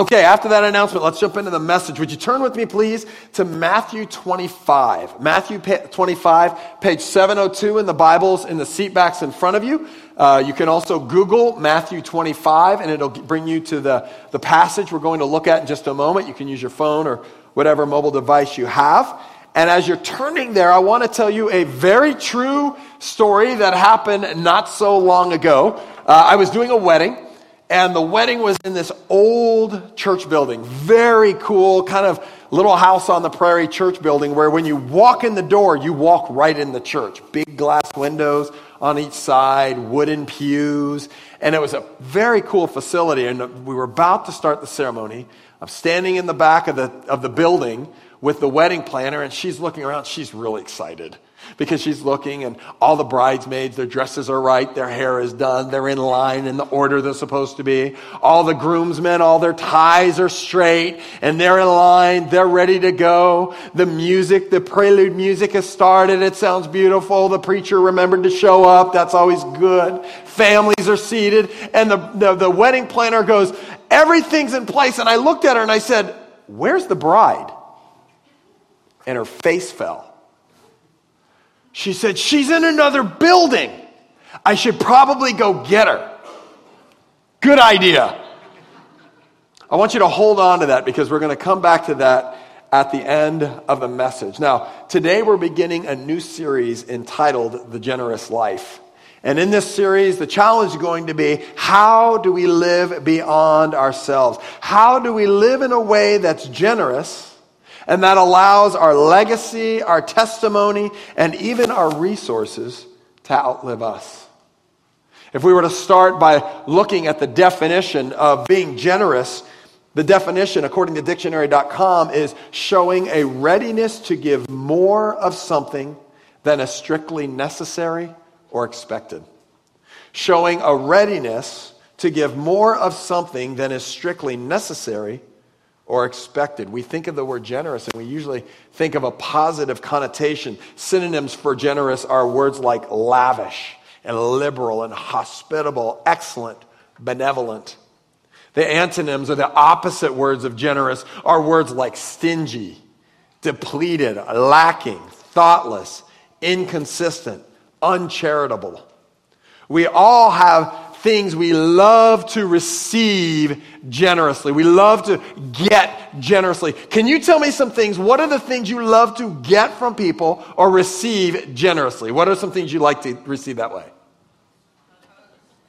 Okay, after that announcement, let's jump into the message. Would you turn with me, please, to Matthew 25? Matthew 25, page 702 in the Bibles in the seatbacks in front of you. Uh, you can also Google Matthew 25, and it'll bring you to the, the passage we're going to look at in just a moment. You can use your phone or whatever mobile device you have. And as you're turning there, I want to tell you a very true story that happened not so long ago. Uh, I was doing a wedding and the wedding was in this old church building. Very cool, kind of little house on the prairie church building where when you walk in the door, you walk right in the church. Big glass windows on each side, wooden pews. And it was a very cool facility. And we were about to start the ceremony. I'm standing in the back of the, of the building with the wedding planner, and she's looking around. She's really excited because she's looking and all the bridesmaids, their dresses are right, their hair is done, they're in line in the order they're supposed to be. All the groomsmen, all their ties are straight and they're in line, they're ready to go. The music, the prelude music has started, it sounds beautiful. The preacher remembered to show up, that's always good. Families are seated, and the, the, the wedding planner goes, Everything's in place. And I looked at her and I said, Where's the bride? And her face fell. She said, She's in another building. I should probably go get her. Good idea. I want you to hold on to that because we're going to come back to that at the end of the message. Now, today we're beginning a new series entitled The Generous Life. And in this series, the challenge is going to be how do we live beyond ourselves? How do we live in a way that's generous? And that allows our legacy, our testimony, and even our resources to outlive us. If we were to start by looking at the definition of being generous, the definition, according to dictionary.com, is showing a readiness to give more of something than is strictly necessary or expected. Showing a readiness to give more of something than is strictly necessary or expected. We think of the word generous and we usually think of a positive connotation. Synonyms for generous are words like lavish and liberal and hospitable, excellent, benevolent. The antonyms or the opposite words of generous are words like stingy, depleted, lacking, thoughtless, inconsistent, uncharitable. We all have things we love to receive generously. We love to get generously. Can you tell me some things? What are the things you love to get from people or receive generously? What are some things you like to receive that way?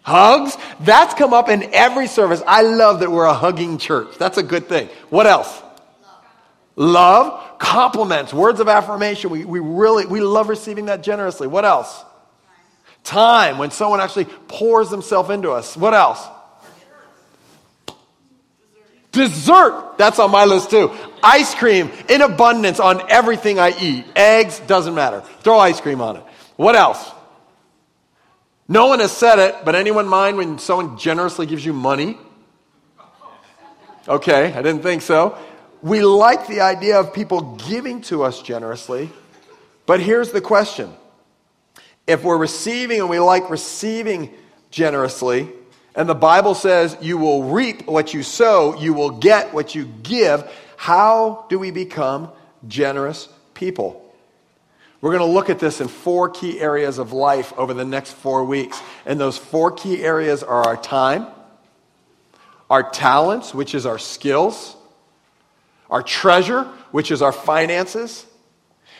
Hugs? That's come up in every service. I love that we're a hugging church. That's a good thing. What else? Love. compliments, words of affirmation. We, we really, we love receiving that generously. What else? Time, when someone actually pours themselves into us. What else? Dessert. That's on my list too. Ice cream in abundance on everything I eat. Eggs, doesn't matter. Throw ice cream on it. What else? No one has said it, but anyone mind when someone generously gives you money? Okay, I didn't think so. We like the idea of people giving to us generously, but here's the question if we're receiving and we like receiving generously, and the Bible says you will reap what you sow, you will get what you give, how do we become generous people? We're going to look at this in four key areas of life over the next four weeks. And those four key areas are our time, our talents, which is our skills, our treasure, which is our finances,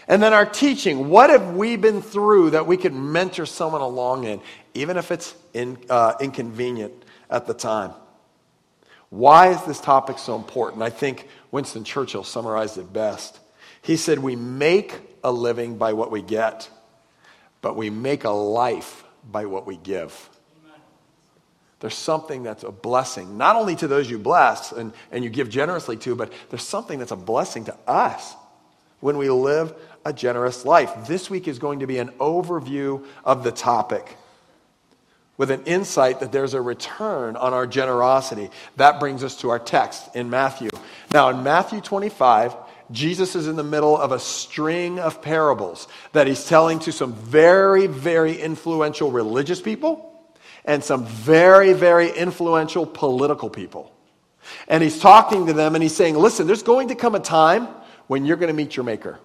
and then our teaching. What have we been through that we could mentor someone along in, even if it's in, uh, inconvenient at the time? Why is this topic so important? I think Winston Churchill summarized it best. He said, We make a living by what we get, but we make a life by what we give. There's something that's a blessing, not only to those you bless and, and you give generously to, but there's something that's a blessing to us when we live a generous life. This week is going to be an overview of the topic with an insight that there's a return on our generosity. That brings us to our text in Matthew. Now, in Matthew 25, Jesus is in the middle of a string of parables that he's telling to some very, very influential religious people and some very, very influential political people. And he's talking to them and he's saying, Listen, there's going to come a time when you're going to meet your Maker.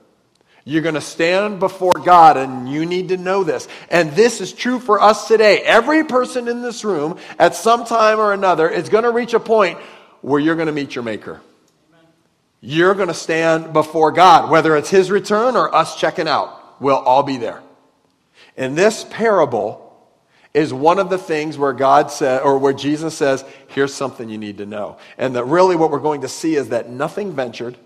You're going to stand before God, and you need to know this. And this is true for us today. Every person in this room, at some time or another, is going to reach a point where you're going to meet your Maker. You're going to stand before God, whether it's His return or us checking out. We'll all be there. And this parable, is one of the things where God said, or where Jesus says, here's something you need to know. And that really what we're going to see is that nothing ventured,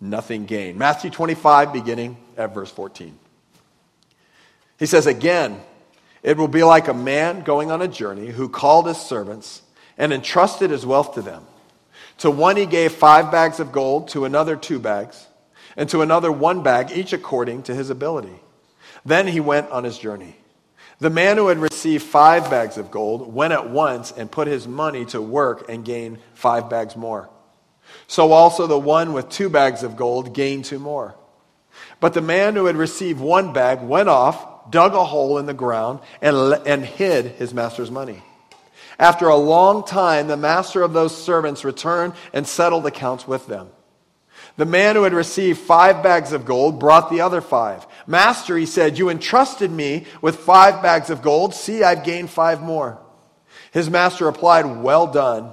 nothing gained. Matthew 25, beginning at verse 14. He says, Again, it will be like a man going on a journey who called his servants and entrusted his wealth to them. To one he gave five bags of gold, to another two bags, and to another one bag, each according to his ability. Then he went on his journey. The man who had received five bags of gold went at once and put his money to work and gained five bags more. So also the one with two bags of gold gained two more. But the man who had received one bag went off, dug a hole in the ground, and, and hid his master's money. After a long time, the master of those servants returned and settled accounts with them. The man who had received five bags of gold brought the other five. Master, he said, you entrusted me with five bags of gold. See, I've gained five more. His master replied, Well done,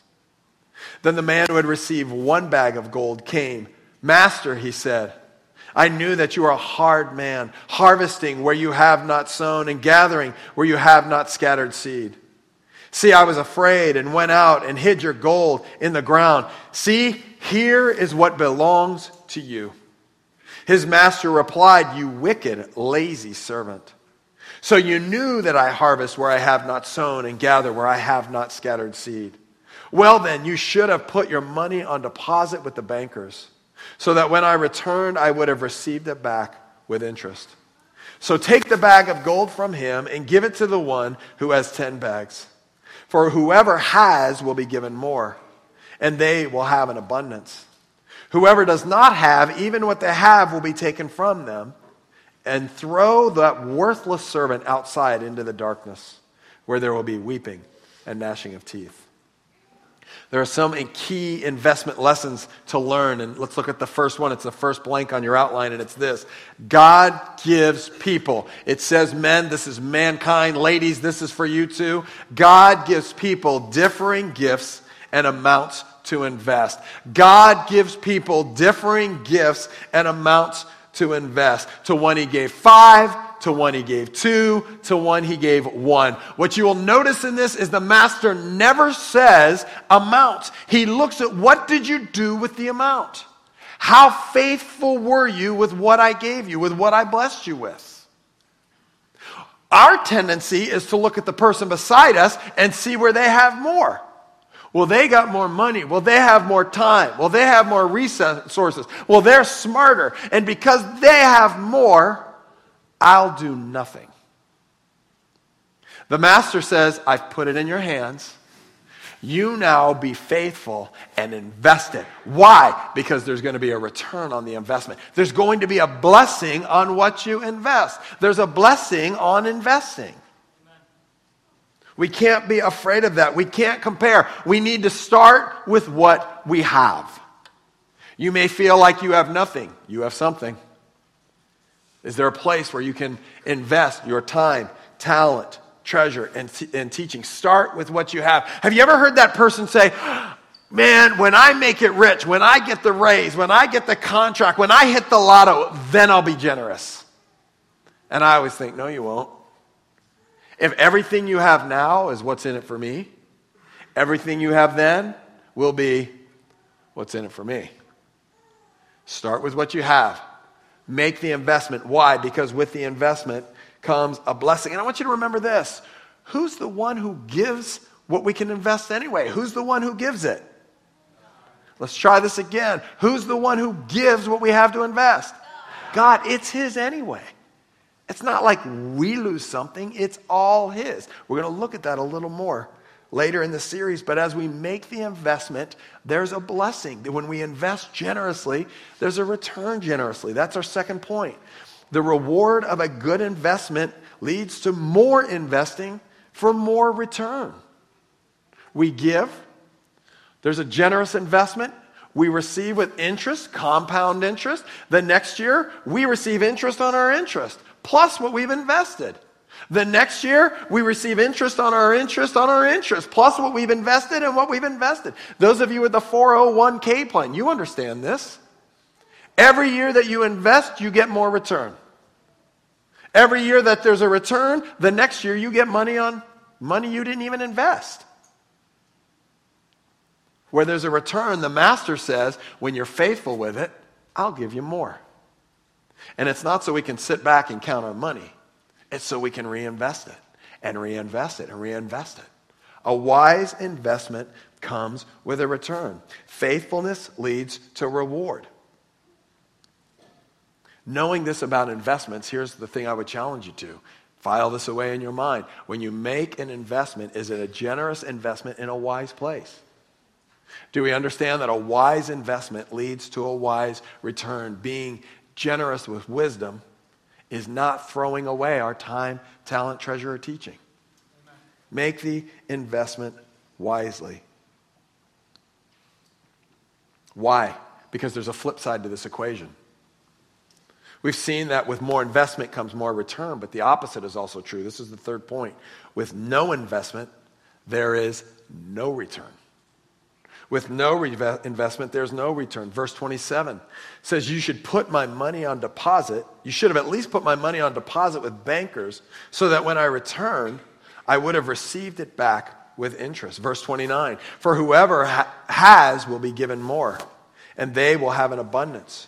Then the man who had received one bag of gold came. Master, he said, I knew that you are a hard man, harvesting where you have not sown and gathering where you have not scattered seed. See, I was afraid and went out and hid your gold in the ground. See, here is what belongs to you. His master replied, You wicked, lazy servant. So you knew that I harvest where I have not sown and gather where I have not scattered seed. Well, then, you should have put your money on deposit with the bankers, so that when I returned, I would have received it back with interest. So take the bag of gold from him and give it to the one who has ten bags. For whoever has will be given more, and they will have an abundance. Whoever does not have, even what they have will be taken from them. And throw that worthless servant outside into the darkness, where there will be weeping and gnashing of teeth. There are some key investment lessons to learn, and let's look at the first one. It's the first blank on your outline, and it's this God gives people. It says, men, this is mankind. Ladies, this is for you too. God gives people differing gifts and amounts to invest. God gives people differing gifts and amounts to invest. To one he gave five, to one he gave two, to one he gave one. What you will notice in this is the master never says amount. He looks at what did you do with the amount? How faithful were you with what I gave you, with what I blessed you with? Our tendency is to look at the person beside us and see where they have more. Well, they got more money. Well, they have more time. Well, they have more resources. Well, they're smarter. And because they have more, I'll do nothing. The master says, I've put it in your hands. You now be faithful and invest it. Why? Because there's going to be a return on the investment. There's going to be a blessing on what you invest. There's a blessing on investing. We can't be afraid of that. We can't compare. We need to start with what we have. You may feel like you have nothing, you have something. Is there a place where you can invest your time, talent, treasure, and, t- and teaching? Start with what you have. Have you ever heard that person say, Man, when I make it rich, when I get the raise, when I get the contract, when I hit the lotto, then I'll be generous? And I always think, No, you won't. If everything you have now is what's in it for me, everything you have then will be what's in it for me. Start with what you have. Make the investment. Why? Because with the investment comes a blessing. And I want you to remember this who's the one who gives what we can invest anyway? Who's the one who gives it? Let's try this again. Who's the one who gives what we have to invest? God, it's His anyway. It's not like we lose something, it's all His. We're going to look at that a little more later in the series, but as we make the investment, there's a blessing. When we invest generously, there's a return generously. That's our second point. The reward of a good investment leads to more investing for more return. We give, there's a generous investment. We receive with interest, compound interest. The next year, we receive interest on our interest, plus what we've invested. The next year, we receive interest on our interest on our interest, plus what we've invested and what we've invested. Those of you with the 401k plan, you understand this. Every year that you invest, you get more return. Every year that there's a return, the next year you get money on money you didn't even invest. Where there's a return, the master says, when you're faithful with it, I'll give you more. And it's not so we can sit back and count our money, so we can reinvest it and reinvest it and reinvest it. A wise investment comes with a return. Faithfulness leads to reward. Knowing this about investments, here's the thing I would challenge you to. File this away in your mind. When you make an investment, is it a generous investment in a wise place? Do we understand that a wise investment leads to a wise return? Being generous with wisdom is not throwing away our time, talent, treasure, or teaching. Amen. Make the investment wisely. Why? Because there's a flip side to this equation. We've seen that with more investment comes more return, but the opposite is also true. This is the third point. With no investment, there is no return. With no investment, there's no return. Verse 27 says, You should put my money on deposit. You should have at least put my money on deposit with bankers so that when I return, I would have received it back with interest. Verse 29 For whoever ha- has will be given more, and they will have an abundance.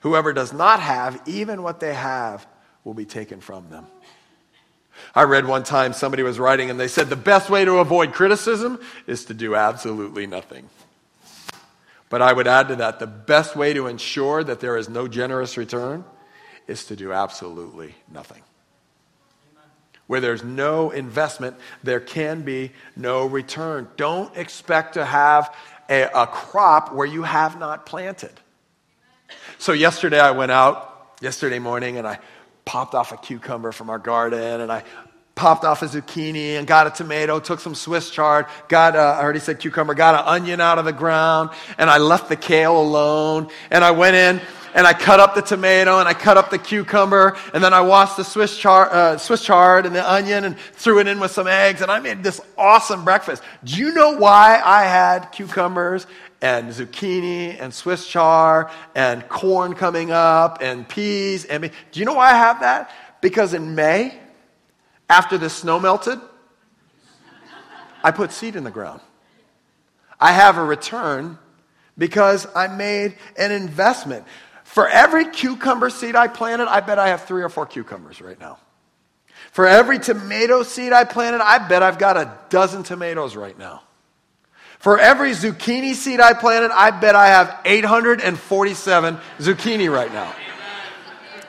Whoever does not have, even what they have, will be taken from them. I read one time somebody was writing and they said the best way to avoid criticism is to do absolutely nothing. But I would add to that the best way to ensure that there is no generous return is to do absolutely nothing. Where there's no investment, there can be no return. Don't expect to have a, a crop where you have not planted. So yesterday I went out, yesterday morning, and I popped off a cucumber from our garden, and I popped off a zucchini and got a tomato, took some Swiss chard, got a, I already said cucumber, got an onion out of the ground, and I left the kale alone, and I went in and I cut up the tomato and I cut up the cucumber and then I washed the Swiss, char, uh, Swiss chard and the onion and threw it in with some eggs and I made this awesome breakfast. Do you know why I had cucumbers and zucchini and Swiss char and corn coming up and peas. And do you know why I have that? Because in May, after the snow melted, I put seed in the ground. I have a return because I made an investment. For every cucumber seed I planted, I bet I have three or four cucumbers right now. For every tomato seed I planted, I bet I've got a dozen tomatoes right now. For every zucchini seed I planted, I bet I have 847 zucchini right now.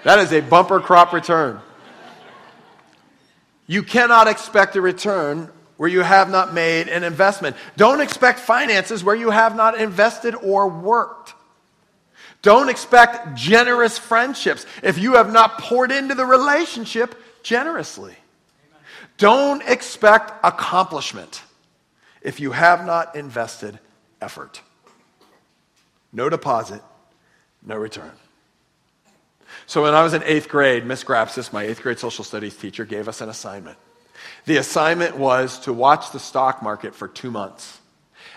That is a bumper crop return. You cannot expect a return where you have not made an investment. Don't expect finances where you have not invested or worked. Don't expect generous friendships if you have not poured into the relationship generously. Don't expect accomplishment if you have not invested effort. No deposit, no return. So when I was in eighth grade, Miss Grapsis, my eighth grade social studies teacher, gave us an assignment. The assignment was to watch the stock market for two months.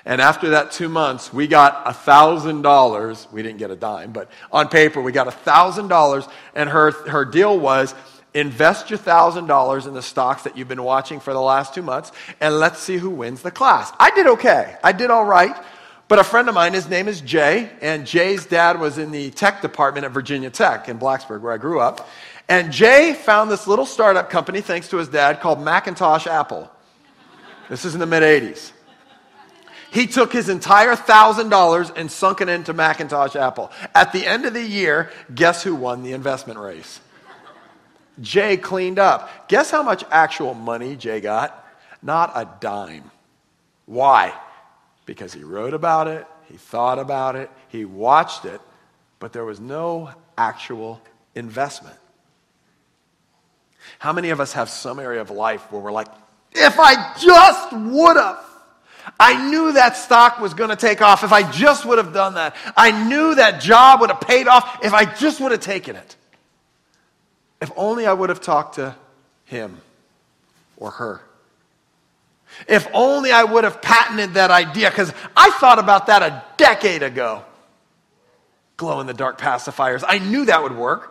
And after that two months, we got $1,000. We didn't get a dime, but on paper, we got $1,000. And her, her deal was Invest your $1,000 in the stocks that you've been watching for the last two months, and let's see who wins the class. I did okay. I did all right. But a friend of mine, his name is Jay, and Jay's dad was in the tech department at Virginia Tech in Blacksburg, where I grew up. And Jay found this little startup company, thanks to his dad, called Macintosh Apple. This is in the mid 80s. He took his entire $1,000 and sunk it into Macintosh Apple. At the end of the year, guess who won the investment race? Jay cleaned up. Guess how much actual money Jay got? Not a dime. Why? Because he wrote about it, he thought about it, he watched it, but there was no actual investment. How many of us have some area of life where we're like, if I just would have, I knew that stock was going to take off if I just would have done that. I knew that job would have paid off if I just would have taken it. If only I would have talked to him or her. If only I would have patented that idea, because I thought about that a decade ago. Glow in the dark pacifiers. I knew that would work.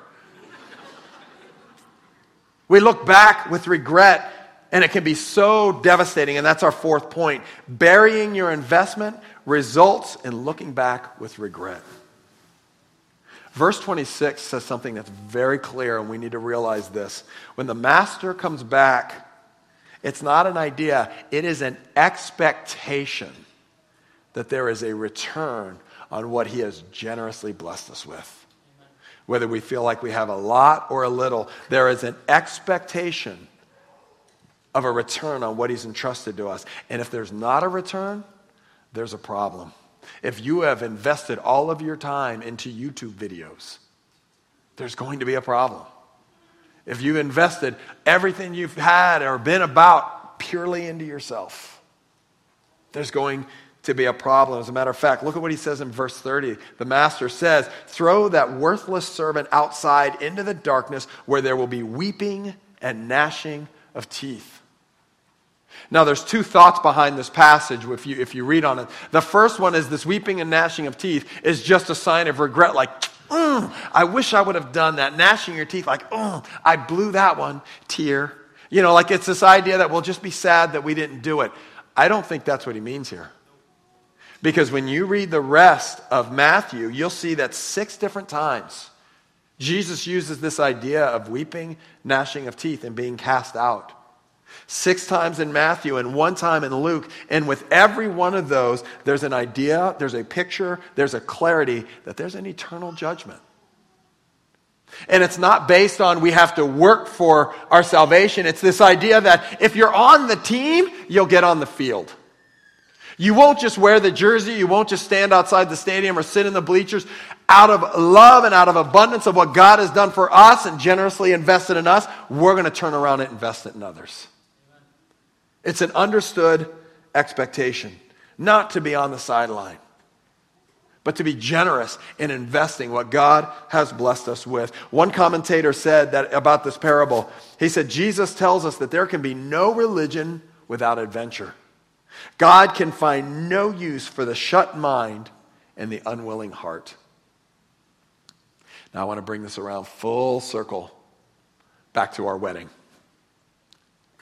We look back with regret, and it can be so devastating, and that's our fourth point. Burying your investment results in looking back with regret. Verse 26 says something that's very clear, and we need to realize this. When the master comes back, it's not an idea, it is an expectation that there is a return on what he has generously blessed us with. Whether we feel like we have a lot or a little, there is an expectation of a return on what he's entrusted to us. And if there's not a return, there's a problem. If you have invested all of your time into YouTube videos, there's going to be a problem. If you've invested everything you've had or been about purely into yourself, there's going to be a problem. As a matter of fact, look at what he says in verse 30. The master says, Throw that worthless servant outside into the darkness where there will be weeping and gnashing of teeth. Now, there's two thoughts behind this passage if you, if you read on it. The first one is this weeping and gnashing of teeth is just a sign of regret, like, mm, I wish I would have done that. Gnashing your teeth, like, oh, I blew that one. Tear. You know, like it's this idea that we'll just be sad that we didn't do it. I don't think that's what he means here. Because when you read the rest of Matthew, you'll see that six different times Jesus uses this idea of weeping, gnashing of teeth, and being cast out. Six times in Matthew and one time in Luke. And with every one of those, there's an idea, there's a picture, there's a clarity that there's an eternal judgment. And it's not based on we have to work for our salvation. It's this idea that if you're on the team, you'll get on the field. You won't just wear the jersey, you won't just stand outside the stadium or sit in the bleachers. Out of love and out of abundance of what God has done for us and generously invested in us, we're going to turn around and invest it in others. It's an understood expectation, not to be on the sideline, but to be generous in investing what God has blessed us with. One commentator said that about this parable. He said, Jesus tells us that there can be no religion without adventure. God can find no use for the shut mind and the unwilling heart. Now, I want to bring this around full circle back to our wedding.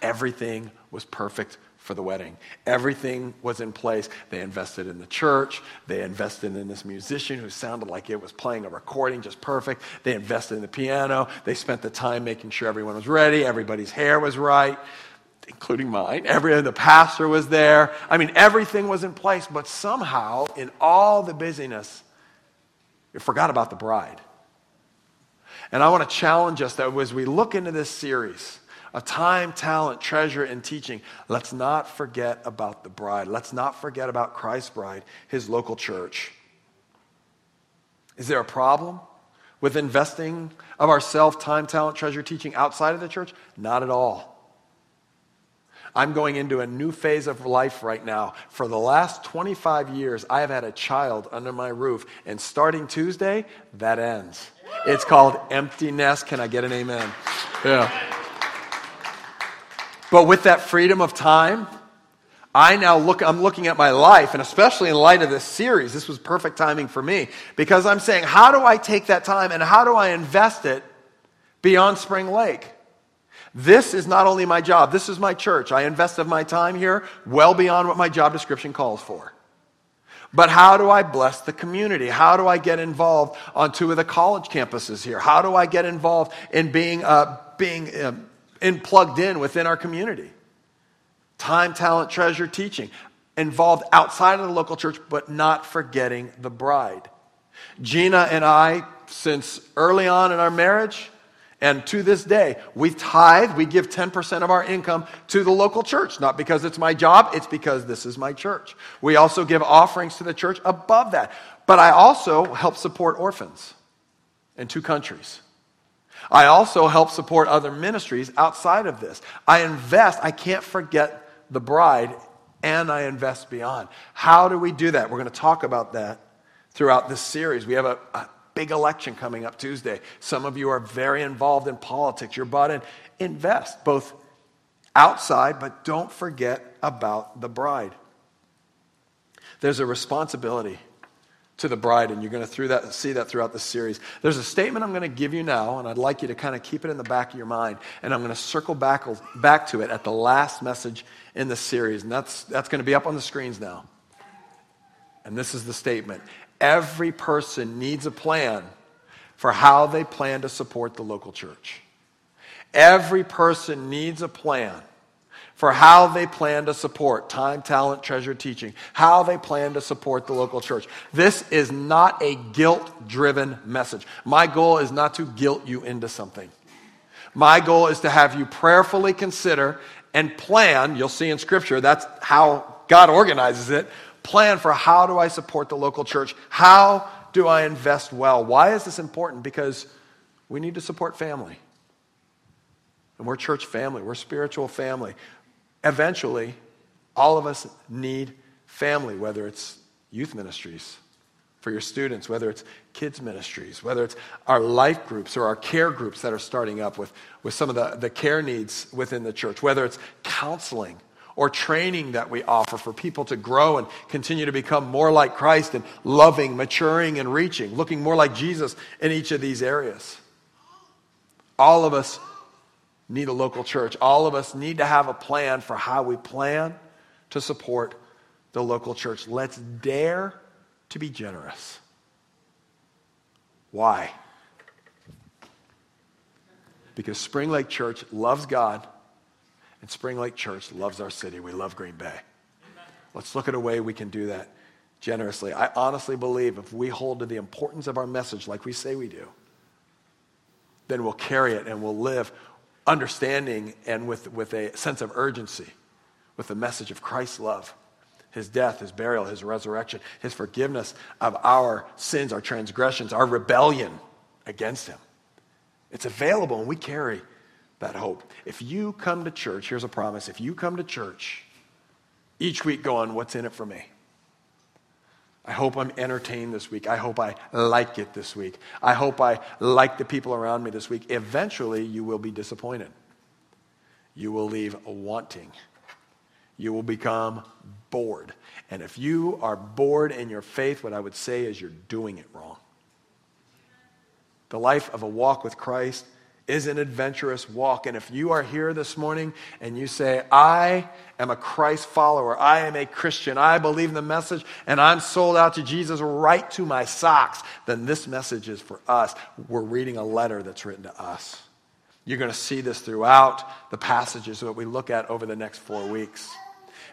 Everything was perfect for the wedding. Everything was in place. They invested in the church. They invested in this musician who sounded like it was playing a recording just perfect. They invested in the piano. They spent the time making sure everyone was ready. Everybody's hair was right, including mine. Every, the pastor was there. I mean, everything was in place. But somehow, in all the busyness, you forgot about the bride. And I want to challenge us that as we look into this series, of time, talent, treasure, and teaching. Let's not forget about the bride. Let's not forget about Christ's bride, his local church. Is there a problem with investing of ourself, time, talent, treasure, teaching outside of the church? Not at all. I'm going into a new phase of life right now. For the last 25 years, I have had a child under my roof, and starting Tuesday, that ends. It's called empty nest. Can I get an amen? Yeah. But with that freedom of time, I now look, I'm looking at my life, and especially in light of this series, this was perfect timing for me because I'm saying, how do I take that time and how do I invest it beyond Spring Lake? This is not only my job, this is my church. I invest of my time here well beyond what my job description calls for. But how do I bless the community? How do I get involved on two of the college campuses here? How do I get involved in being, uh, being um, and plugged in within our community. Time, talent, treasure, teaching. involved outside of the local church, but not forgetting the bride. Gina and I, since early on in our marriage, and to this day, we tithe, we give 10% of our income to the local church. Not because it's my job, it's because this is my church. We also give offerings to the church above that. But I also help support orphans in two countries. I also help support other ministries outside of this. I invest, I can't forget the bride, and I invest beyond. How do we do that? We're going to talk about that throughout this series. We have a, a big election coming up Tuesday. Some of you are very involved in politics. You're bought in. Invest both outside, but don't forget about the bride. There's a responsibility to the bride, and you're going to that, see that throughout the series. There's a statement I'm going to give you now, and I'd like you to kind of keep it in the back of your mind, and I'm going to circle back, back to it at the last message in the series, and that's, that's going to be up on the screens now. And this is the statement Every person needs a plan for how they plan to support the local church. Every person needs a plan for how they plan to support time, talent, treasure, teaching, how they plan to support the local church. This is not a guilt driven message. My goal is not to guilt you into something. My goal is to have you prayerfully consider and plan. You'll see in Scripture that's how God organizes it. Plan for how do I support the local church? How do I invest well? Why is this important? Because we need to support family. And we're church family, we're spiritual family. Eventually, all of us need family, whether it's youth ministries for your students, whether it's kids ministries, whether it's our life groups or our care groups that are starting up with, with some of the, the care needs within the church, whether it's counseling or training that we offer for people to grow and continue to become more like Christ and loving, maturing, and reaching, looking more like Jesus in each of these areas. All of us need a local church. All of us need to have a plan for how we plan to support the local church. Let's dare to be generous. Why? Because Spring Lake Church loves God and Spring Lake Church loves our city. We love Green Bay. Let's look at a way we can do that generously. I honestly believe if we hold to the importance of our message like we say we do, then we'll carry it and we'll live understanding and with, with a sense of urgency with the message of Christ's love, his death, his burial, his resurrection, his forgiveness of our sins, our transgressions, our rebellion against him. It's available and we carry that hope. If you come to church, here's a promise if you come to church each week going, What's in it for me? I hope I'm entertained this week. I hope I like it this week. I hope I like the people around me this week. Eventually, you will be disappointed. You will leave wanting. You will become bored. And if you are bored in your faith, what I would say is you're doing it wrong. The life of a walk with Christ is an adventurous walk. And if you are here this morning and you say, I am a Christ follower, I am a Christian, I believe in the message, and I'm sold out to Jesus right to my socks, then this message is for us. We're reading a letter that's written to us. You're going to see this throughout the passages that we look at over the next four weeks.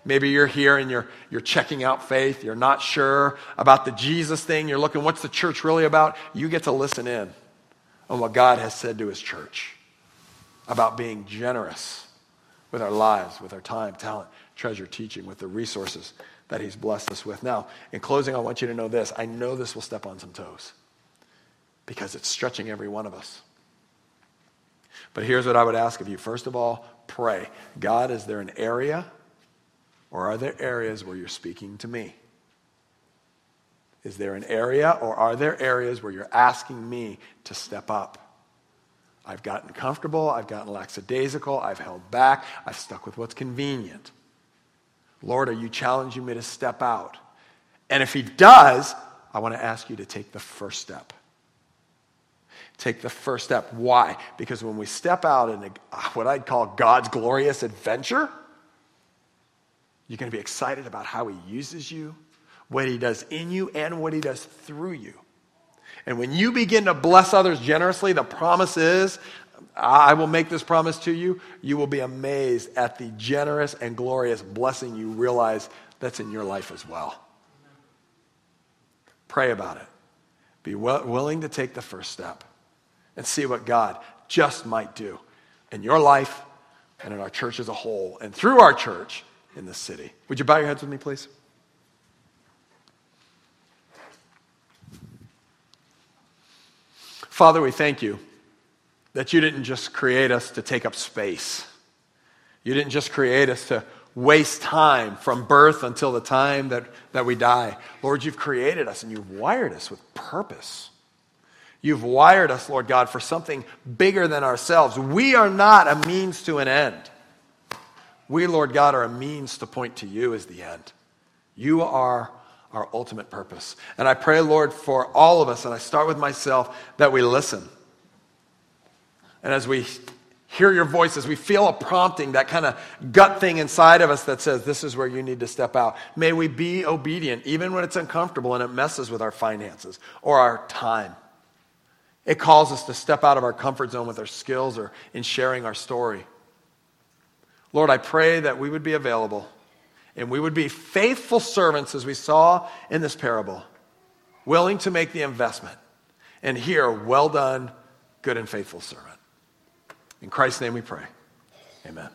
Maybe you're here and you're, you're checking out faith. You're not sure about the Jesus thing. You're looking, what's the church really about? You get to listen in on what God has said to his church about being generous with our lives, with our time, talent, treasure, teaching, with the resources that he's blessed us with. Now, in closing, I want you to know this. I know this will step on some toes because it's stretching every one of us. But here's what I would ask of you. First of all, pray. God, is there an area or are there areas where you're speaking to me? Is there an area or are there areas where you're asking me to step up? I've gotten comfortable, I've gotten lackadaisical, I've held back, I've stuck with what's convenient. Lord, are you challenging me to step out? And if He does, I want to ask you to take the first step. Take the first step. Why? Because when we step out in a, what I'd call God's glorious adventure, you're going to be excited about how He uses you what he does in you and what he does through you. And when you begin to bless others generously, the promise is I will make this promise to you. You will be amazed at the generous and glorious blessing you realize that's in your life as well. Pray about it. Be willing to take the first step and see what God just might do in your life and in our church as a whole and through our church in this city. Would you bow your heads with me, please? Father, we thank you that you didn't just create us to take up space. You didn't just create us to waste time from birth until the time that, that we die. Lord, you've created us and you've wired us with purpose. You've wired us, Lord God, for something bigger than ourselves. We are not a means to an end. We, Lord God, are a means to point to you as the end. You are our ultimate purpose. And I pray, Lord, for all of us, and I start with myself, that we listen. And as we hear your voice, as we feel a prompting, that kind of gut thing inside of us that says, this is where you need to step out, may we be obedient, even when it's uncomfortable and it messes with our finances or our time. It calls us to step out of our comfort zone with our skills or in sharing our story. Lord, I pray that we would be available and we would be faithful servants, as we saw in this parable, willing to make the investment and hear, well done, good and faithful servant. In Christ's name we pray. Amen.